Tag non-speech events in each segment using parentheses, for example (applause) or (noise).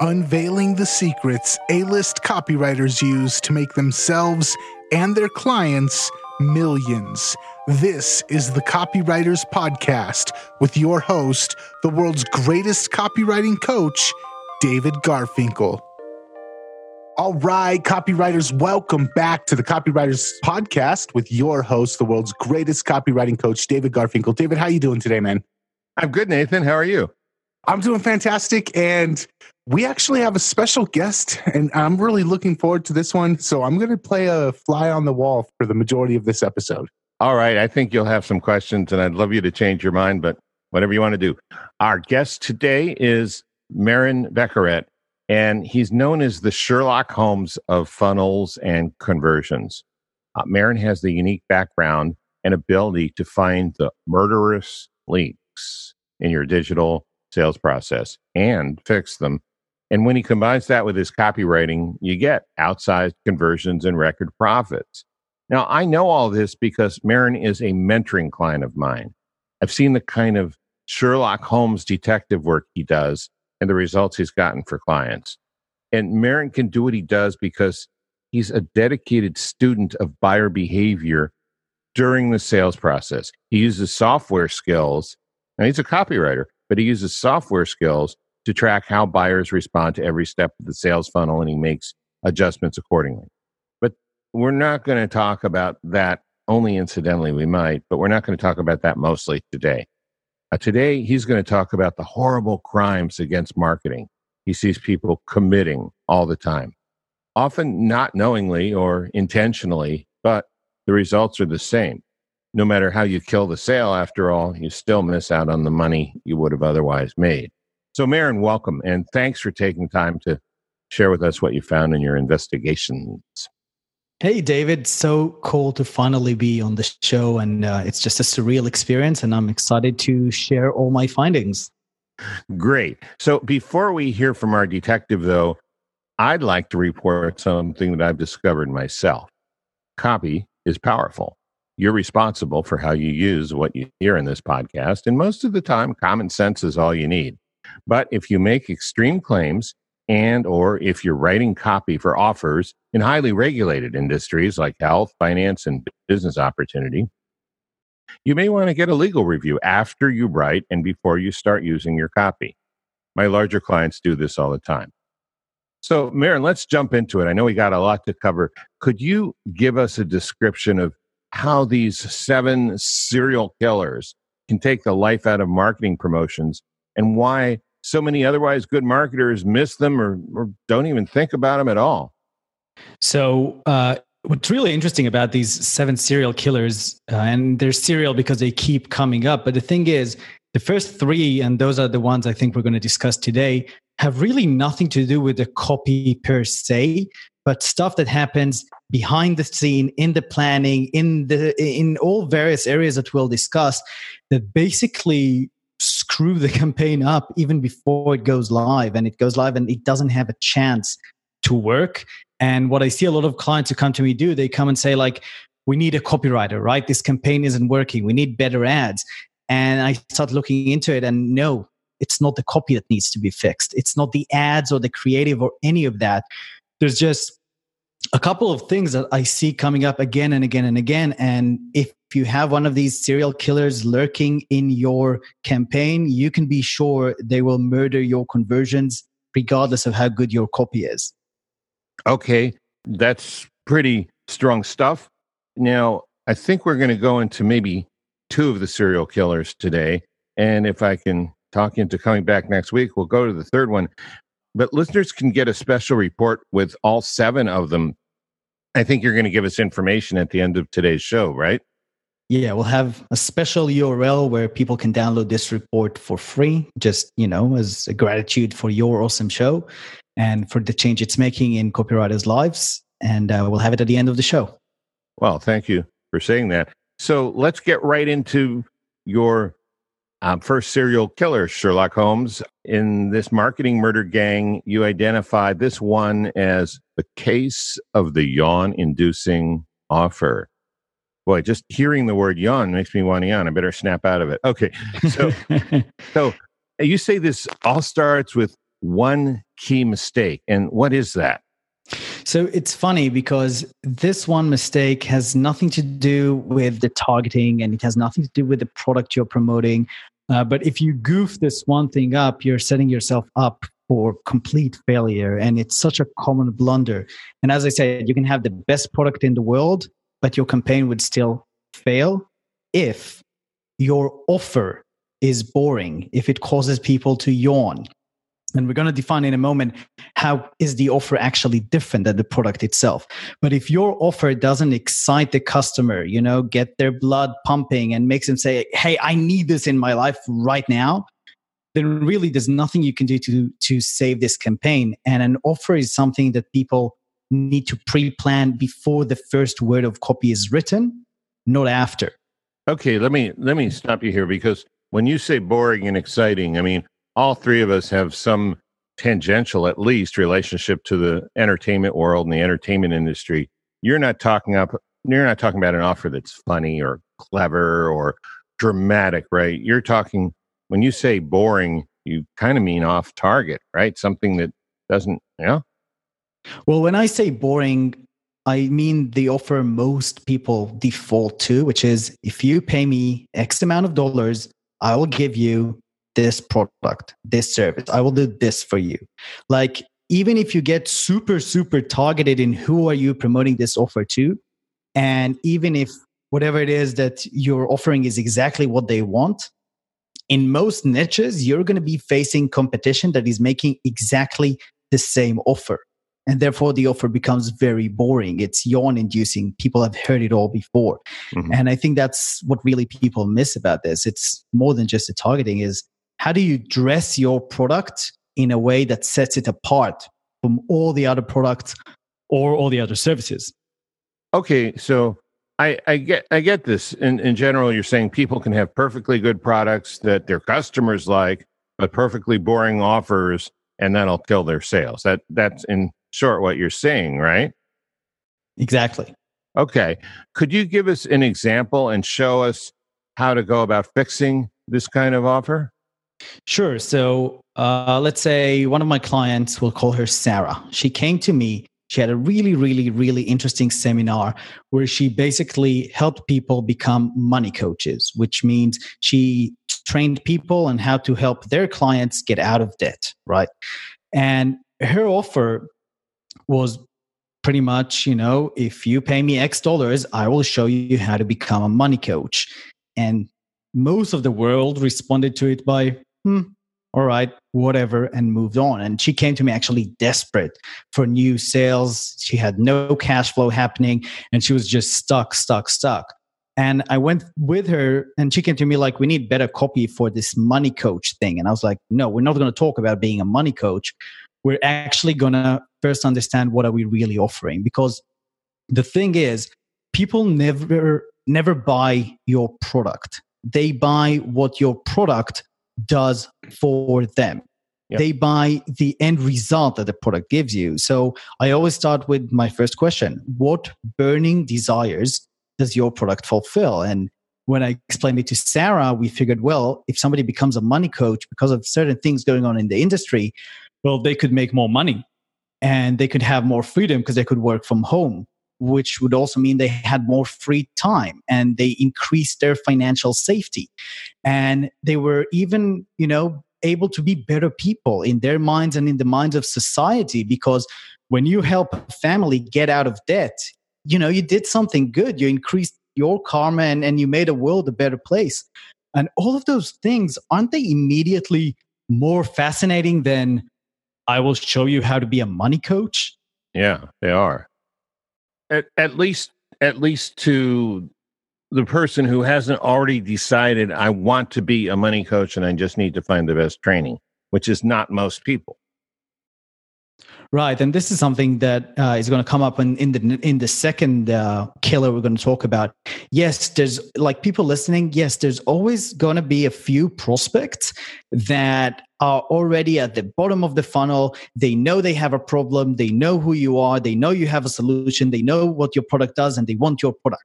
unveiling the secrets A list copywriters use to make themselves and their clients millions. This is the Copywriters Podcast with your host, the world's greatest copywriting coach, David Garfinkel. All right, copywriters, welcome back to the Copywriters Podcast with your host, the world's greatest copywriting coach, David Garfinkel. David, how are you doing today, man? I'm good, Nathan. How are you? I'm doing fantastic. And we actually have a special guest, and I'm really looking forward to this one. So I'm going to play a fly on the wall for the majority of this episode. All right. I think you'll have some questions, and I'd love you to change your mind, but whatever you want to do. Our guest today is Marin Beckeret, and he's known as the Sherlock Holmes of funnels and conversions. Uh, Marin has the unique background and ability to find the murderous leaks in your digital sales process and fix them. And when he combines that with his copywriting, you get outsized conversions and record profits. Now, I know all this because Marin is a mentoring client of mine. I've seen the kind of Sherlock Holmes detective work he does and the results he's gotten for clients. And Marin can do what he does because he's a dedicated student of buyer behavior during the sales process. He uses software skills, and he's a copywriter, but he uses software skills to track how buyers respond to every step of the sales funnel and he makes adjustments accordingly. But we're not going to talk about that only incidentally, we might, but we're not going to talk about that mostly today. Uh, today, he's going to talk about the horrible crimes against marketing he sees people committing all the time, often not knowingly or intentionally, but the results are the same no matter how you kill the sale, after all, you still miss out on the money you would have otherwise made. So, Marin, welcome and thanks for taking time to share with us what you found in your investigations. Hey, David. So cool to finally be on the show. And uh, it's just a surreal experience. And I'm excited to share all my findings. Great. So, before we hear from our detective, though, I'd like to report something that I've discovered myself. Copy is powerful. You're responsible for how you use what you hear in this podcast. And most of the time, common sense is all you need. But if you make extreme claims and or if you're writing copy for offers in highly regulated industries like health, finance, and business opportunity, you may want to get a legal review after you write and before you start using your copy. My larger clients do this all the time. So, Marin, let's jump into it. I know we got a lot to cover. Could you give us a description of how these seven serial killers can take the life out of marketing promotions and why so many otherwise good marketers miss them or, or don't even think about them at all. So, uh, what's really interesting about these seven serial killers, uh, and they're serial because they keep coming up. But the thing is, the first three, and those are the ones I think we're going to discuss today, have really nothing to do with the copy per se, but stuff that happens behind the scene in the planning in the in all various areas that we'll discuss that basically screw the (laughs) campaign up even before it goes live. And it goes live and it doesn't have a chance to work. And what i see a lot of clients who come to me do they come and say like we need a copywriter right? This campaign isn't working. We need better ads. And i start looking into it and no it's not the copy that needs to be fixed. It's not the ads or the creative or any of that. There's just a couple of things that I see coming up again and again and again. And if you have one of these serial killers lurking in your campaign, you can be sure they will murder your conversions regardless of how good your copy is. Okay, that's pretty strong stuff. Now, I think we're going to go into maybe two of the serial killers today. And if I can talk into coming back next week, we'll go to the third one but listeners can get a special report with all seven of them. I think you're going to give us information at the end of today's show, right? Yeah, we'll have a special URL where people can download this report for free, just, you know, as a gratitude for your awesome show and for the change it's making in copywriters' lives. And uh, we'll have it at the end of the show. Well, thank you for saying that. So let's get right into your um, first serial killer, Sherlock Holmes. In this marketing murder gang, you identify this one as the case of the yawn inducing offer. Boy, just hearing the word yawn makes me want to yawn. I better snap out of it. Okay. So, (laughs) so you say this all starts with one key mistake. And what is that? So it's funny because this one mistake has nothing to do with the targeting and it has nothing to do with the product you're promoting. Uh, but if you goof this one thing up, you're setting yourself up for complete failure. And it's such a common blunder. And as I said, you can have the best product in the world, but your campaign would still fail if your offer is boring, if it causes people to yawn, and we're going to define in a moment how is the offer actually different than the product itself. But if your offer doesn't excite the customer you know get their blood pumping and makes them say hey i need this in my life right now then really there's nothing you can do to to save this campaign. And an offer is something that people need to pre-plan before the first word of copy is written not after. Okay let me let me stop you here because when you say boring and exciting i mean all three of us have some tangential, at least, relationship to the entertainment world and the entertainment industry. You're not talking up. You're not talking about an offer that's funny or clever or dramatic, right? You're talking when you say boring, you kind of mean off target, right? Something that doesn't, know. Well, when I say boring, I mean the offer most people default to, which is if you pay me X amount of dollars, I will give you this product, this service. I will do this for you. Like, even if you get super, super targeted in who are you promoting this offer to, and even if whatever it is that you're offering is exactly what they want, in most niches, you're going to be facing competition that is making exactly the same offer. And therefore, the offer becomes very boring. It's yawn inducing. People have heard it all before. Mm-hmm. And I think that's what really people miss about this. It's more than just the targeting is how do you dress your product in a way that sets it apart from all the other products or all the other services? Okay so i i get i get this. In in general you're saying people can have perfectly good products that their customers like but perfectly boring offers and that'll kill their sales. That that's in short what you're saying right? Exactly. Okay. Could you give us an example and show us how to go about fixing this kind of offer Sure. So uh, let's say one of my clients, we'll call her Sarah. She came to me. She had a really, really, really interesting seminar where she basically helped people become money coaches, which means she trained people on how to help their clients get out of debt, right? And her offer was pretty much, you know, if you pay me X dollars, I will show you how to become a money coach. And most of the world responded to it by hmm, all right, whatever, and moved on. And she came to me actually desperate for new sales. She had no cash flow happening and she was just stuck, stuck, stuck. And I went with her and she came to me like, we need better copy for this money coach thing. And I was like, no, we're not going to talk about being a money coach. We're actually going to first understand what are we really offering because the thing is people never never buy your product they buy what your product does for them. Yep. They buy the end result that the product gives you. So I always start with my first question What burning desires does your product fulfill? And when I explained it to Sarah, we figured, well, if somebody becomes a money coach because of certain things going on in the industry, well, they could make more money and they could have more freedom because they could work from home which would also mean they had more free time and they increased their financial safety. And they were even, you know, able to be better people in their minds and in the minds of society because when you help a family get out of debt, you know, you did something good. You increased your karma and, and you made a world a better place. And all of those things, aren't they immediately more fascinating than I will show you how to be a money coach? Yeah, they are at, at least at least to the person who hasn't already decided I want to be a money coach and I just need to find the best training, which is not most people. Right, and this is something that uh, is going to come up in, in the in the second uh, killer we're going to talk about. Yes, there's like people listening. Yes, there's always going to be a few prospects that are already at the bottom of the funnel. They know they have a problem. They know who you are. They know you have a solution. They know what your product does, and they want your product.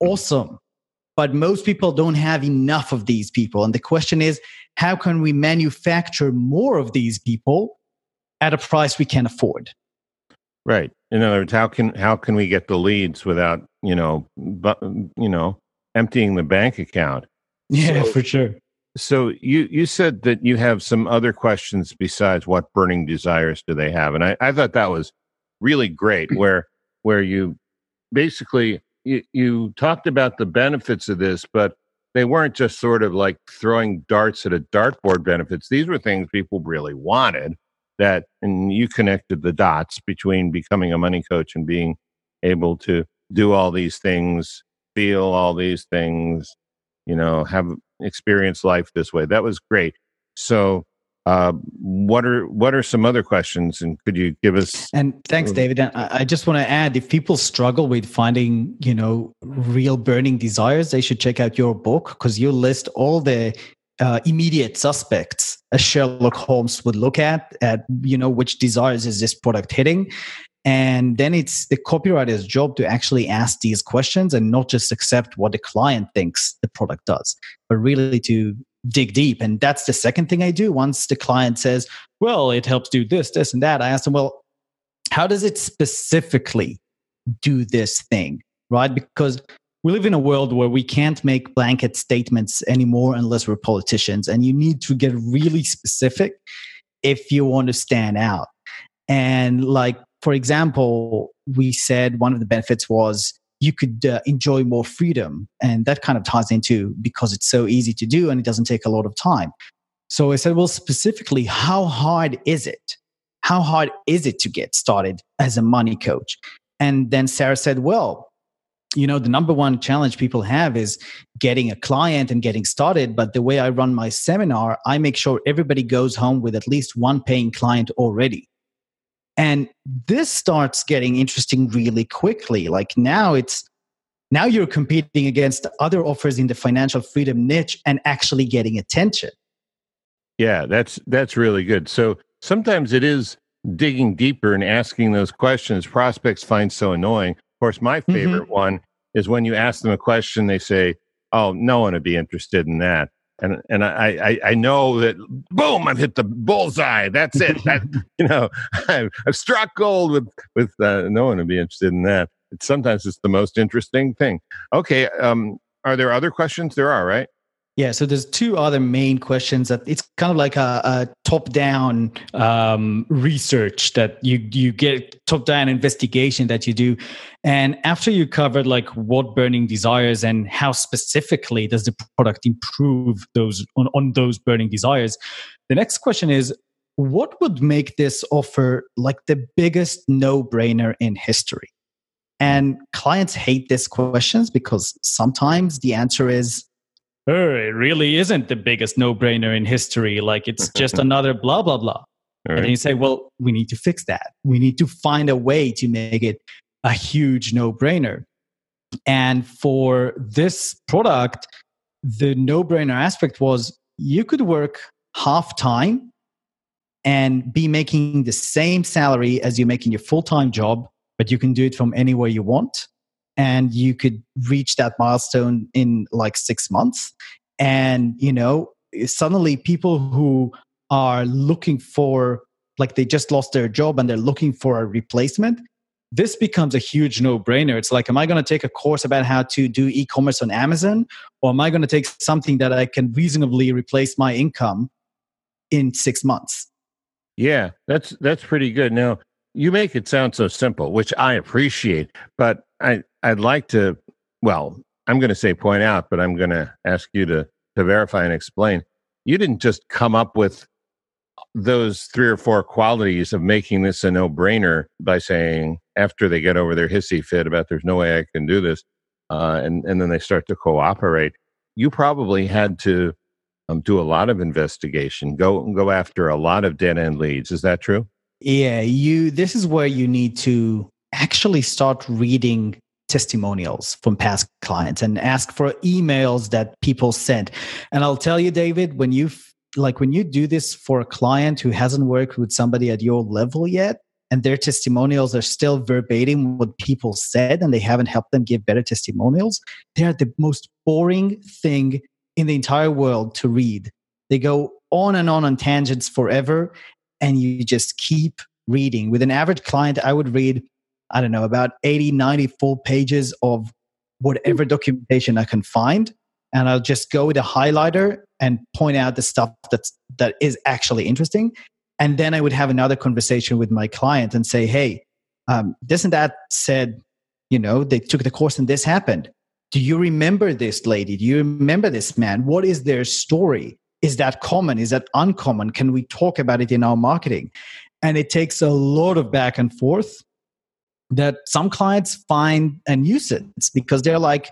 Awesome, but most people don't have enough of these people, and the question is, how can we manufacture more of these people? At a price we can afford. Right. In other words, how can how can we get the leads without you know, but you know, emptying the bank account? Yeah, so, for sure. So you you said that you have some other questions besides what burning desires do they have, and I, I thought that was really great. (clears throat) Where where you basically you, you talked about the benefits of this, but they weren't just sort of like throwing darts at a dartboard benefits. These were things people really wanted that, and you connected the dots between becoming a money coach and being able to do all these things, feel all these things, you know, have experience life this way. That was great. So, uh, what are what are some other questions, and could you give us? And thanks, David. And I just want to add, if people struggle with finding, you know, real burning desires, they should check out your book because you list all the uh, immediate suspects a Sherlock Holmes would look at, at you know which desires is this product hitting, and then it's the copywriter's job to actually ask these questions and not just accept what the client thinks the product does, but really to dig deep. And that's the second thing I do. Once the client says, well, it helps do this, this, and that, I ask them, well, how does it specifically do this thing? Right? Because we live in a world where we can't make blanket statements anymore unless we're politicians. And you need to get really specific if you want to stand out. And like for example, we said one of the benefits was you could uh, enjoy more freedom. And that kind of ties into because it's so easy to do and it doesn't take a lot of time. So I said, well, specifically, how hard is it? How hard is it to get started as a money coach? And then Sarah said, well, you know, the number one challenge people have is getting a client and getting started. But the way I run my seminar, I make sure everybody goes home with at least one paying client already. And this starts getting interesting really quickly. Like now it's now you're competing against other offers in the financial freedom niche and actually getting attention. Yeah, that's that's really good. So sometimes it is digging deeper and asking those questions prospects find so annoying. Of course, my mm-hmm. favorite mm-hmm. one is when you ask them a question, they say, "Oh, no one would be interested in that." and and I, I I know that boom I've hit the bullseye. That's it. That (laughs) you know (laughs) I've, I've struck gold with with uh, no one would be interested in that. It's, sometimes it's the most interesting thing. Okay, um, are there other questions? There are, right? Yeah, so there's two other main questions that it's kind of like a, a top-down um, research that you you get top-down investigation that you do, and after you covered like what burning desires and how specifically does the product improve those on, on those burning desires, the next question is what would make this offer like the biggest no-brainer in history? And clients hate these questions because sometimes the answer is it really isn't the biggest no brainer in history. Like it's (laughs) just another blah, blah, blah. Right. And then you say, well, we need to fix that. We need to find a way to make it a huge no brainer. And for this product, the no brainer aspect was you could work half time and be making the same salary as you make in your full time job, but you can do it from anywhere you want and you could reach that milestone in like six months. And you know suddenly people who are looking for like they just lost their job and they're looking for a replacement this becomes a huge no-brainer. It's like am i going to take a course about how to do e-commerce on amazon or am i going to take something that i can reasonably replace my income in six months? Yeah that's that's pretty good. Now you make it sound so simple which i appreciate but i I'd like to, well, I'm going to say point out, but I'm going to ask you to, to verify and explain. You didn't just come up with those three or four qualities of making this a no brainer by saying, after they get over their hissy fit about there's no way I can do this, uh, and, and then they start to cooperate, you probably had to um, do a lot of investigation, go, go after a lot of dead end leads. Is that true? Yeah, you. This is where you need to actually start reading testimonials from past clients and ask for emails that people sent. And I'll tell you, David, when you like when you do this for a client who hasn't worked with somebody at your level yet, and their testimonials are still verbatim what people said, and they haven't helped them give better testimonials, they're the most boring thing in the entire world to read. They go on and on on tangents forever and you just keep reading. With an average client, I would read, I don't know, about 80, 90 full pages of whatever documentation I can find. And I'll just go with a highlighter and point out the stuff that's, that is actually interesting. And then I would have another conversation with my client and say, hey, um, this and that said, you know, they took the course and this happened. Do you remember this lady? Do you remember this man? What is their story? Is that common? Is that uncommon? Can we talk about it in our marketing? And it takes a lot of back and forth that some clients find and a nuisance because they're like,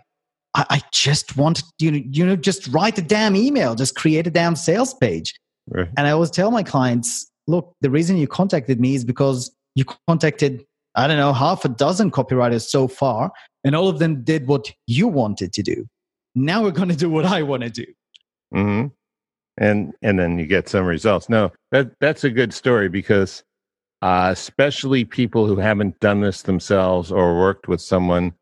I, I just want you know, you know, just write a damn email, just create a damn sales page. Right. And I always tell my clients, look, the reason you contacted me is because you contacted, I don't know, half a dozen copywriters so far, and all of them did what you wanted to do. Now we're going to do what I want to do. Mm-hmm and and then you get some results. No, that that's a good story because uh, especially people who haven't done this themselves or worked with someone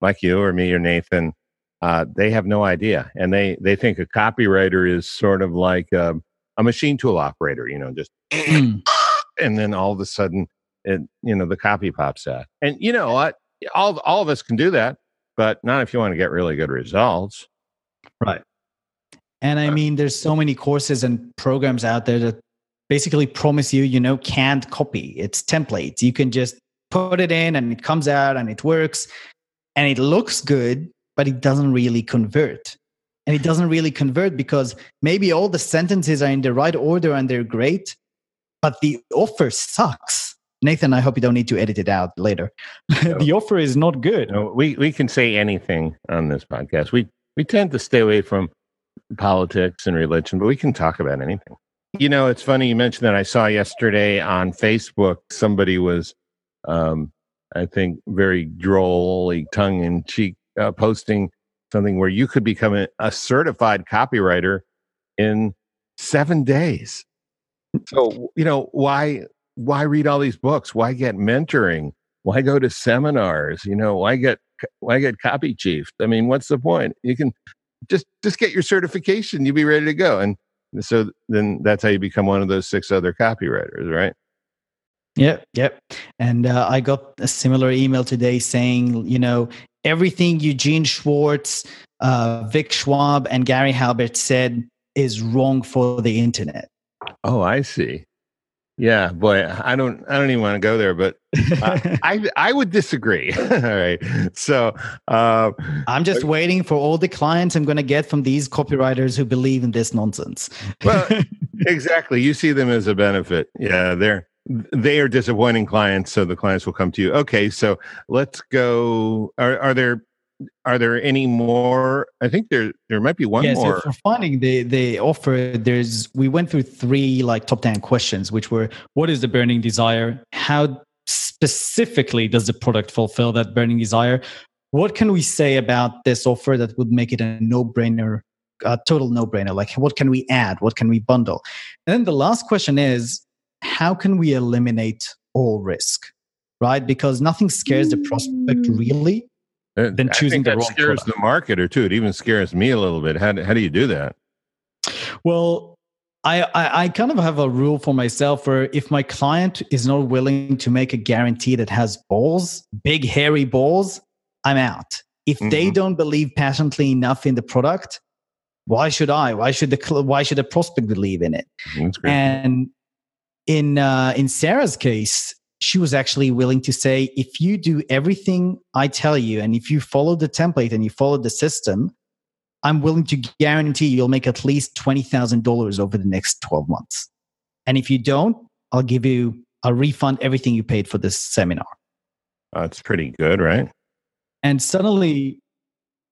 like you or me or Nathan, uh, they have no idea, and they they think a copywriter is sort of like a, a machine tool operator, you know, just hmm. (coughs) and then all of a sudden, it you know the copy pops out, and you know what, all all of us can do that, but not if you want to get really good results, right? And I mean, there's so many courses and programs out there that basically promise you, you know, can't copy. It's templates. You can just put it in and it comes out and it works and it looks good, but it doesn't really convert. And it doesn't really convert because maybe all the sentences are in the right order and they're great, but the offer sucks. Nathan, I hope you don't need to edit it out later. (laughs) No. the offer is not good. No, we, we can say anything on this podcast. We we tend to stay away from politics and religion, but we can talk about anything. You know, it's funny you mentioned that. I saw yesterday on Facebook somebody was, um, I think, very drolly, tongue in cheek, uh, posting something where you could become a, a certified copywriter in seven days. So, you know, why why read all these books? Why get mentoring? Why go to seminars? You know, why get why get copy chief? I mean, what's the point? You can just just get your certification you'll be ready to go and so then that's how you become one of those six other copywriters right? Yep yep. And uh, i got a similar email today saying you know everything eugene schwartz uh, vic schwab and gary halbert said is wrong for the internet. Oh i see yeah, boy, I don't, I don't even want to go there, but uh, (laughs) I, I would disagree. (laughs) all right, so uh, I'm just waiting for all the clients I'm going to get from these copywriters who believe in this nonsense. well, (laughs) exactly. You see them as a benefit. Yeah, they're they are disappointing clients, so the clients will come to you. Okay, so let's go. Are are there are there any more? I think there there might be one yeah, more. so for finding the the offer there's we went through three like top 10 questions which were what is the burning desire? How specifically does the product fulfill that burning desire? What can we say about this offer that would make it a no-brainer a total no-brainer? Like what can we add? What can we bundle? And then the last question is how can we eliminate all risk right? Because nothing scares the prospect mm. really than choosing the wrong scares product. the marketer too. It even scares me a little bit. How do, how do you do that? Well, I, I, I kind of have a rule for myself where if my client is not willing to make a guarantee that has balls, big hairy balls, I'm out. If mm-hmm. they don't believe passionately enough in the product, why should I? Why should the why should the prospect believe in it? And in uh, in Sarah's case, she was actually willing to say, if you do everything I tell you, and if you follow the template and you follow the system, I'm willing to guarantee you'll make at least $20,000 over the next 12 months. And if you don't, I'll give you, I'll refund everything you paid for this seminar. That's pretty good, right? And suddenly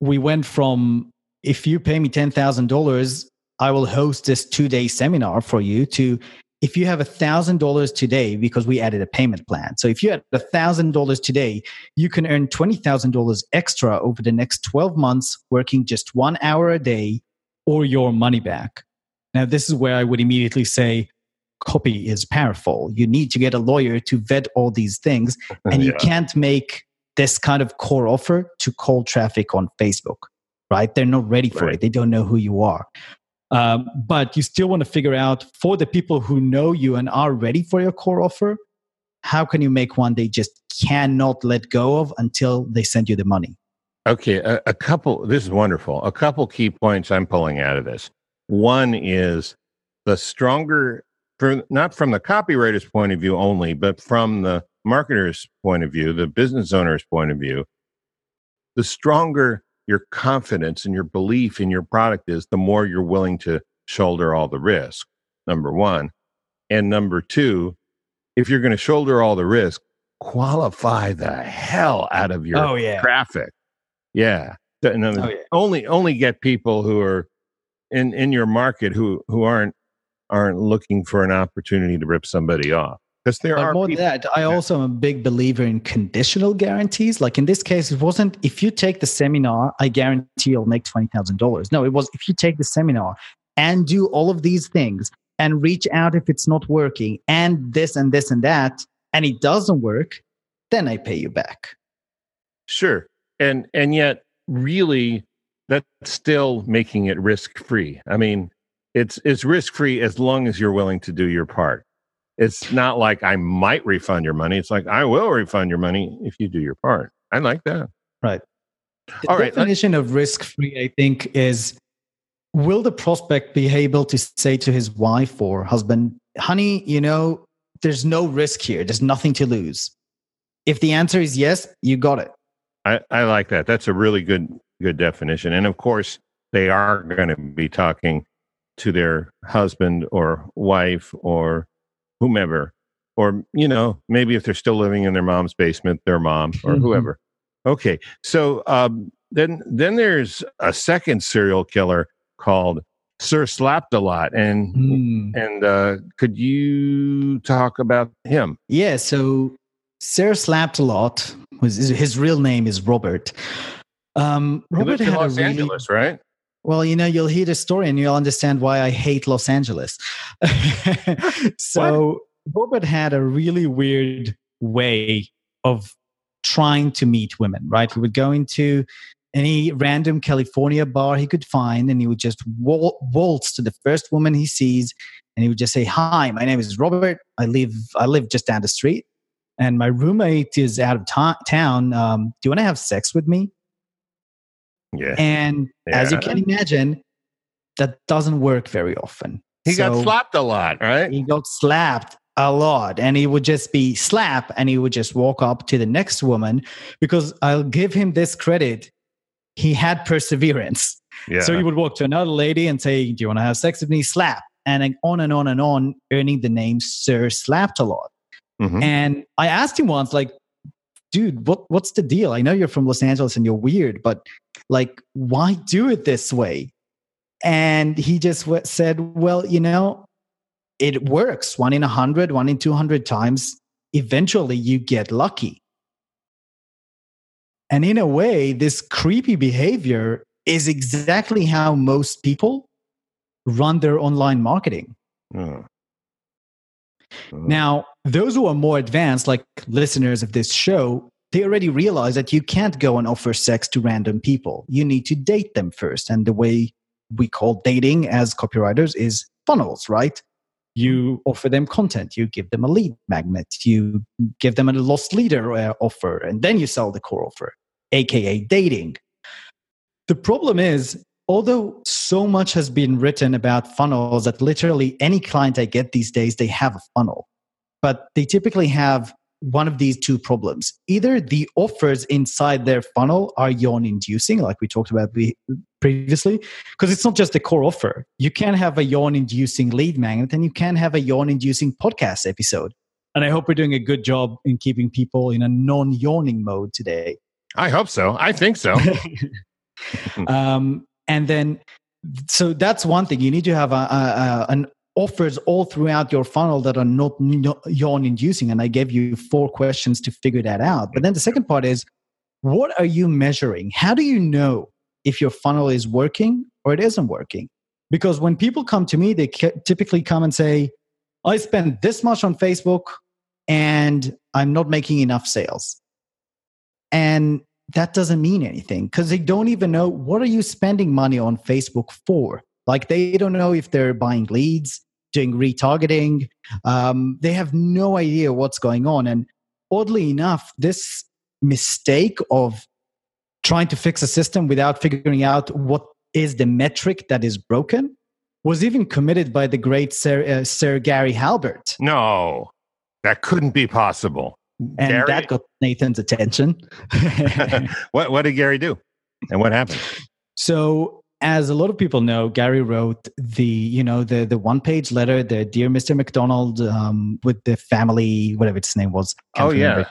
we went from, if you pay me $10,000, I will host this two day seminar for you to if you have a thousand dollars today because we added a payment plan. So if you had a thousand dollars today you can earn twenty thousand dollars extra over the next 12 months working just one hour a day or your money back. Now this is where i would immediately say copy is powerful. You need to get a lawyer to vet all these things (laughs) and yeah. you can't make this kind of core offer to cold traffic on facebook right? They're not ready for right. it they don't know who you are Um, but you still want to figure out for the people who know you and are ready for your core offer, how can you make one they just cannot let go of until they send you the money? Okay, a, a couple, this is wonderful. A couple key points I'm pulling out of this. One is the stronger, for, not from the copywriter's point of view only, but from the marketer's point of view, the business owner's point of view, the stronger your confidence and your belief in your product is, the more you're willing to shoulder all the risk, number one. And number two, if you're going to shoulder all the risk, qualify the hell out of your oh, yeah. traffic. Yeah. oh, yeah. Only only get people who are in in your market who who aren't aren't looking for an opportunity to rip somebody off because there but are more people, than that i also am a big believer in conditional guarantees. Like in this case it wasn't if you take the seminar i guarantee you'll make $20000 no it was if you take the seminar and do all of these things and reach out if it's not working and this and this and that and it doesn't work then i pay you back. Sure. And and yet really that's still making it risk free i mean it's it's risk free as long as you're willing to do your part it's not like I might refund your money. It's like I will refund your money if you do your part. I like that. Right. The All definition right. of risk free, I think, is will the prospect be able to say to his wife or husband, honey, you know, there's no risk here. There's nothing to lose. If the answer is yes, you got it. I, I like that. That's a really good good definition. And of course, they are going to be talking to their husband or wife or whomever, or you know, maybe if they're still living in their mom's basement, their mom or mm-hmm. whoever. Okay, so um, then then there's a second serial killer called Sir Slapped a Lot, and mm. and uh, could you talk about him? Yeah, so Sir Slapped a Lot was his real name is Robert. Um, Robert had Los really, Angeles, right? Well, you know, you'll hear the story and you'll understand why I hate Los Angeles. (laughs) so, Robert had a really weird way of trying to meet women, right? He would go into any random California bar he could find and he would just waltz to the first woman he sees and he would just say, Hi, my name is Robert. I live, I live just down the street and my roommate is out of ta- town. Um, do you want to have sex with me? Yeah. And yeah. as you can imagine, that doesn't work very often. He so got slapped a lot, right? He got slapped a lot and he would just be slap and he would just walk up to the next woman because I'll give him this credit. He had perseverance. Yeah. So he would walk to another lady and say, Do you want to have sex with me? Slap. And on and on and on, earning the name Sir Slapped a lot. Mm-hmm. And I asked him once, like, dude, what, what's the deal? I know you're from Los Angeles and you're weird, but like, why do it this way? And he just said, well, you know, it works one in a hundred, one in 200 times. Eventually, you get lucky. And in a way, this creepy behavior is exactly how most people run their online marketing. Mm. Now, those who are more advanced, like listeners of this show, they already realize that you can't go and offer sex to random people. You need to date them first. And the way we call dating as copywriters is funnels, right? You offer them content, you give them a lead magnet, you give them a loss leader uh, offer, and then you sell the core offer, aka dating. The problem is, although so much has been written about funnels that literally any client I get these days, they have a funnel, but they typically have one of these two problems. Either the offers inside their funnel are yawn inducing, like we talked about previously, because it's not just the core offer. You can have a yawn inducing lead magnet and you can have a yawn inducing podcast episode. And I hope we're doing a good job in keeping people in a non yawning mode today. I hope so. I think so. (laughs) um, and then, so that's one thing. You need to have a, a, an offers all throughout your funnel that are not yawn inducing. And I gave you four questions to figure that out. But then the second part is what are you measuring? How do you know if your funnel is working or it isn't working? Because when people come to me, they typically come and say, I spend this much on Facebook and I'm not making enough sales. And that doesn't mean anything because they don't even know what are you spending money on Facebook for? Like they don't know if they're buying leads, doing retargeting. Um, they have no idea what's going on. And oddly enough, this mistake of trying to fix a system without figuring out what is the metric that is broken was even committed by the great Sir, uh, Sir Gary Halbert. No, that couldn't be possible. And Gary? that got Nathan's attention. (laughs) what what did Gary do? And what happened? So as a lot of people know, Gary wrote the you know the the one page letter, the dear Mr. McDonald, um, with the family, whatever its name was. Oh yeah,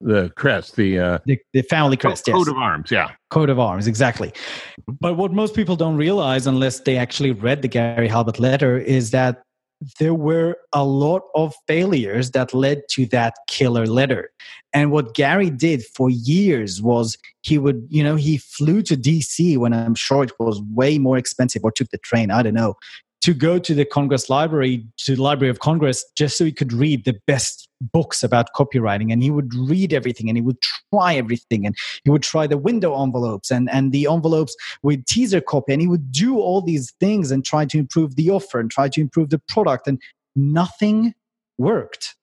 the crest, the uh, the, the family crest, coat yes. of arms. Yeah, coat of arms, exactly. But what most people don't realize, unless they actually read the Gary Halbert letter, is that there were a lot of failures that led to that killer letter. And what Gary did for years was he would, you know, he flew to DC when I'm sure it was way more expensive or took the train, I don't know, to go to the Congress Library, to the Library of Congress, just so he could read the best books about copywriting. And he would read everything and he would try everything. And he would try the window envelopes and, and the envelopes with teaser copy. And he would do all these things and try to improve the offer and try to improve the product. And nothing worked.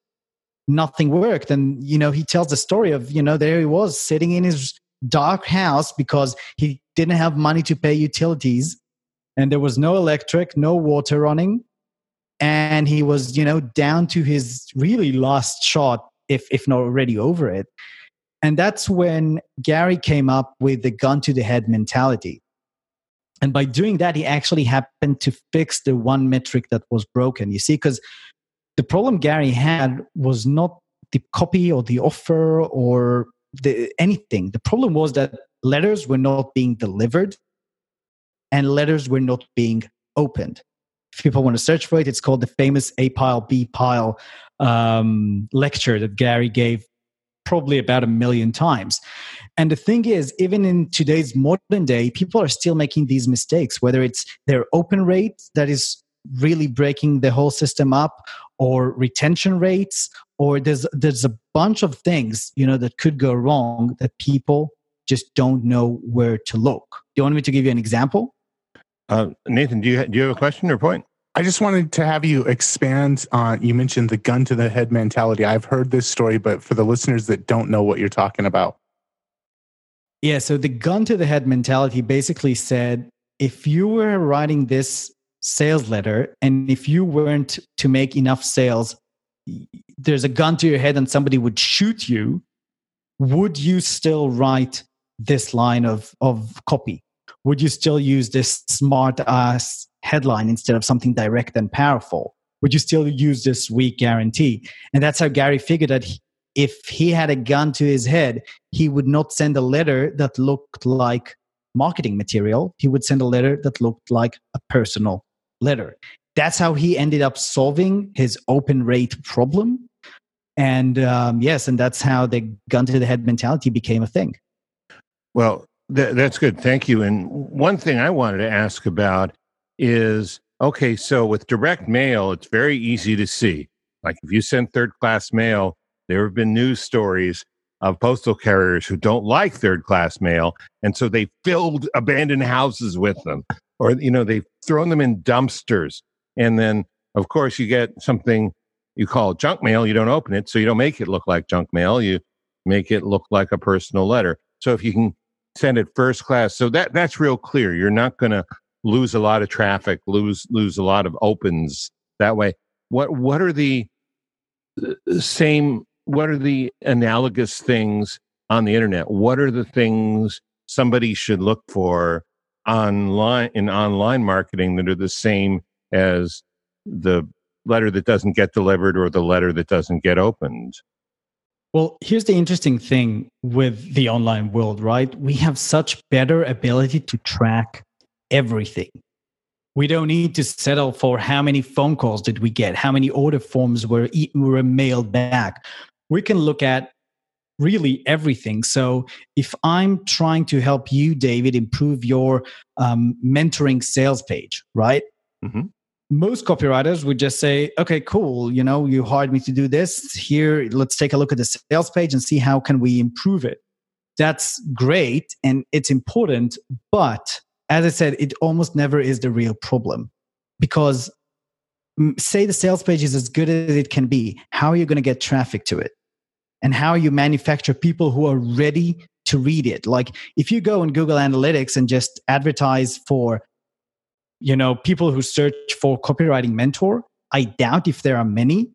Nothing worked. And, you know, he tells the story of, you know, there he was sitting in his dark house because he didn't have money to pay utilities and there was no electric, no water running. And he was, you know, down to his really last shot, if, if not already over it. And that's when Gary came up with the gun to the head mentality. And by doing that, he actually happened to fix the one metric that was broken. You see, because the problem Gary had was not the copy or the offer or the, anything. The problem was that letters were not being delivered and letters were not being opened. If people want to search for it, it's called the famous A pile, B pile um, lecture that Gary gave probably about a million times. And the thing is, even in today's modern day, people are still making these mistakes, whether it's their open rate that is really breaking the whole system up or retention rates or there's there's a bunch of things you know that could go wrong that people just don't know where to look do you want me to give you an example uh, Nathan, do you do you have a question or point? I just wanted to have you expand on. You mentioned the gun to the head mentality. I've heard this story, but for the listeners that don't know what you're talking about, yeah. So the gun to the head mentality basically said if you were writing this sales letter and if you weren't to make enough sales, there's a gun to your head and somebody would shoot you. Would you still write this line of of copy? Would you still use this smart ass headline instead of something direct and powerful? Would you still use this weak guarantee? And that's how Gary figured that he, if he had a gun to his head, he would not send a letter that looked like marketing material. He would send a letter that looked like a personal letter. That's how he ended up solving his open rate problem. And um, yes, and that's how the gun to the head mentality became a thing. Well, Th- that's good. Thank you. And one thing I wanted to ask about is okay, so with direct mail, it's very easy to see. Like if you send third class mail, there have been news stories of postal carriers who don't like third class mail. And so they filled abandoned houses with them, or, you know, they've thrown them in dumpsters. And then, of course, you get something you call junk mail. You don't open it. So you don't make it look like junk mail. You make it look like a personal letter. So if you can send it first class. So that that's real clear. You're not going to lose a lot of traffic, lose lose a lot of opens that way. What what are the uh, same? What are the analogous things on the internet? What are the things somebody should look for online in online marketing that are the same as the letter that doesn't get delivered or the letter that doesn't get opened? Well, here's the interesting thing with the online world, right? We have such better ability to track everything. We don't need to settle for how many phone calls did we get, how many order forms were were mailed back. We can look at really everything. So if I'm trying to help you, David, improve your um, mentoring sales page, right? Mm-hmm most copywriters would just say okay cool you know you hired me to do this here let's take a look at the sales page and see how can we improve it that's great and it's important but as I said, it almost never is the real problem because mm, say the sales page is as good as it can be. How are you going to get traffic to it? And how you manufacture people who are ready to read it? Like if you go on Google Analytics and just advertise for, you know, people who search for copywriting mentor, I doubt if there are many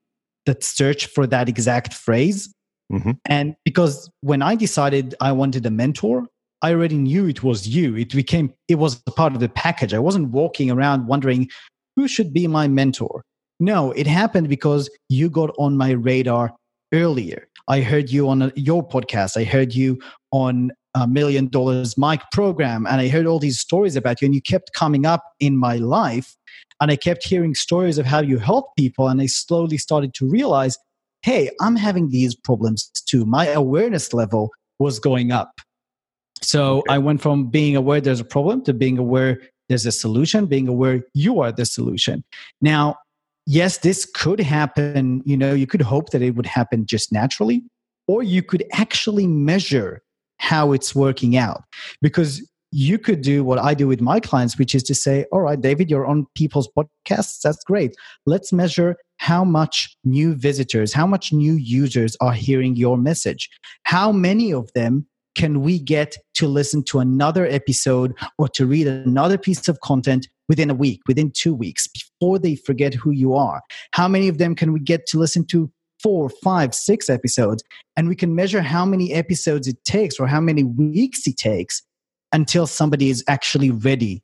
that search for that exact phrase. Mm-hmm. And because when I decided I wanted a mentor, I already knew it was you. It became, it was a part of the package. I wasn't walking around wondering who should be my mentor. No, it happened because you got on my radar earlier. I heard you on your podcast. I heard you on million dollars Mike program, and I heard all these stories about you, and you kept coming up in my life. And I kept hearing stories of how you help people, and I slowly started to realize hey, I'm having these problems too. My awareness level was going up. So okay. I went from being aware there's a problem to being aware there's a solution, being aware you are the solution. Now, yes, this could happen. You know, you could hope that it would happen just naturally, or you could actually measure how it's working out because you could do what I do with my clients, which is to say, all right, David, you're on people's podcasts. That's great. Let's measure how much new visitors, how much new users are hearing your message. How many of them can we get to listen to another episode or to read another piece of content within a week, within two weeks, before they forget who you are? How many of them can we get to listen to four, five, six episodes? And we can measure how many episodes it takes or how many weeks it takes until somebody is actually ready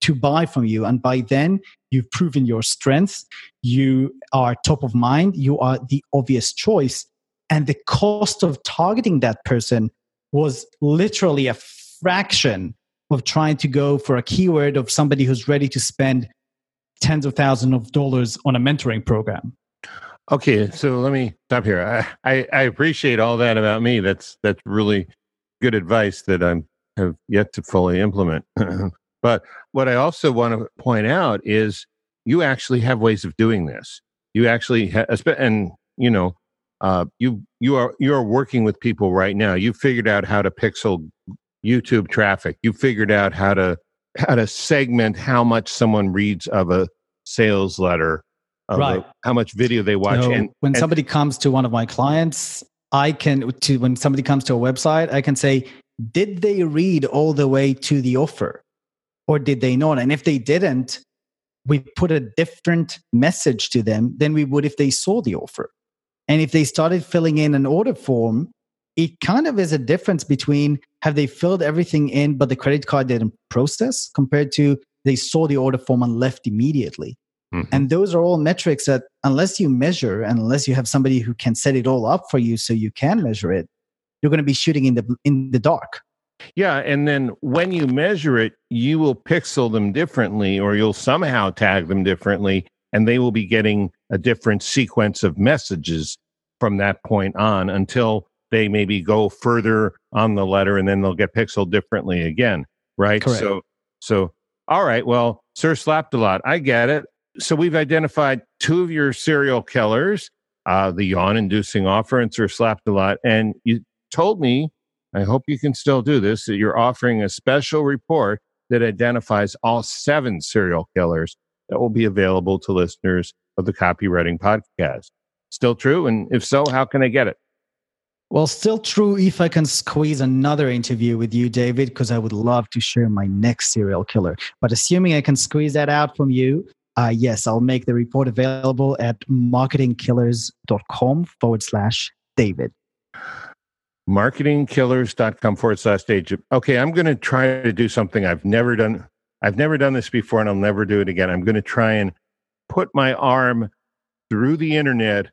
to buy from you. And by then, you've proven your strengths. You are top of mind. You are the obvious choice. And the cost of targeting that person was literally a fraction of trying to go for a keyword of somebody who's ready to spend tens of thousands of dollars on a mentoring program. Okay, so let me stop here. I, I, I appreciate all that about me. That's that's really good advice that I have yet to fully implement. (clears throat) but what I also want to point out is you actually have ways of doing this. You actually have, and you know, uh, you you are you are working with people right now. You figured out how to pixel YouTube traffic. You figured out how to how to segment how much someone reads of a sales letter, right? How much video they watch. So and when and, somebody comes to one of my clients, I can to when somebody comes to a website, I can say, did they read all the way to the offer, or did they not? And if they didn't, we put a different message to them than we would if they saw the offer. And if they started filling in an order form, it kind of is a difference between have they filled everything in, but the credit card didn't process compared to they saw the order form and left immediately. Mm-hmm. And those are all metrics that, unless you measure and unless you have somebody who can set it all up for you so you can measure it, you're going to be shooting in the in the dark. Yeah, and then when you measure it, you will pixel them differently, or you'll somehow tag them differently, and they will be getting a different sequence of messages from that point on until they maybe go further on the letter and then they'll get pixeled differently again right Correct. so so all right well sir slapped a lot i get it so we've identified two of your serial killers uh, the yawn inducing offer and sir slapped a lot and you told me i hope you can still do this that you're offering a special report that identifies all seven serial killers that will be available to listeners of the copywriting podcast. Still true? And if so, how can I get it? Well, still true if I can squeeze another interview with you, David, because I would love to share my next serial killer. But assuming I can squeeze that out from you, uh, yes, I'll make the report available at marketingkillers.com forward slash David. Marketingkillers.com forward slash David. Okay, I'm going to try to do something I've never done I've never done this before and I'll never do it again. I'm going to try and put my arm through the internet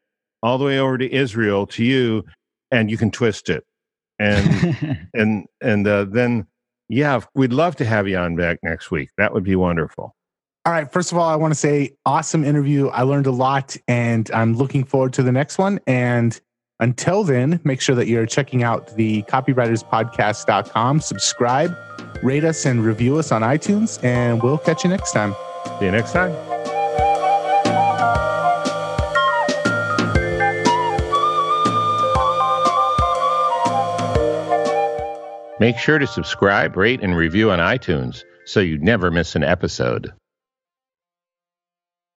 all the way over to Israel to you and you can twist it. And (laughs) and and uh, then yeah, we'd love to have you on back next week. That would be wonderful. All right. First of all, I want to say awesome interview. I learned a lot and I'm looking forward to the next one. And until then, make sure that you're checking out the copywriterspodcast.com. Subscribe rate us and review us on iTunes, and we'll catch you next time. See you next time. Make sure to subscribe, rate, and review on iTunes. so you never miss an episode.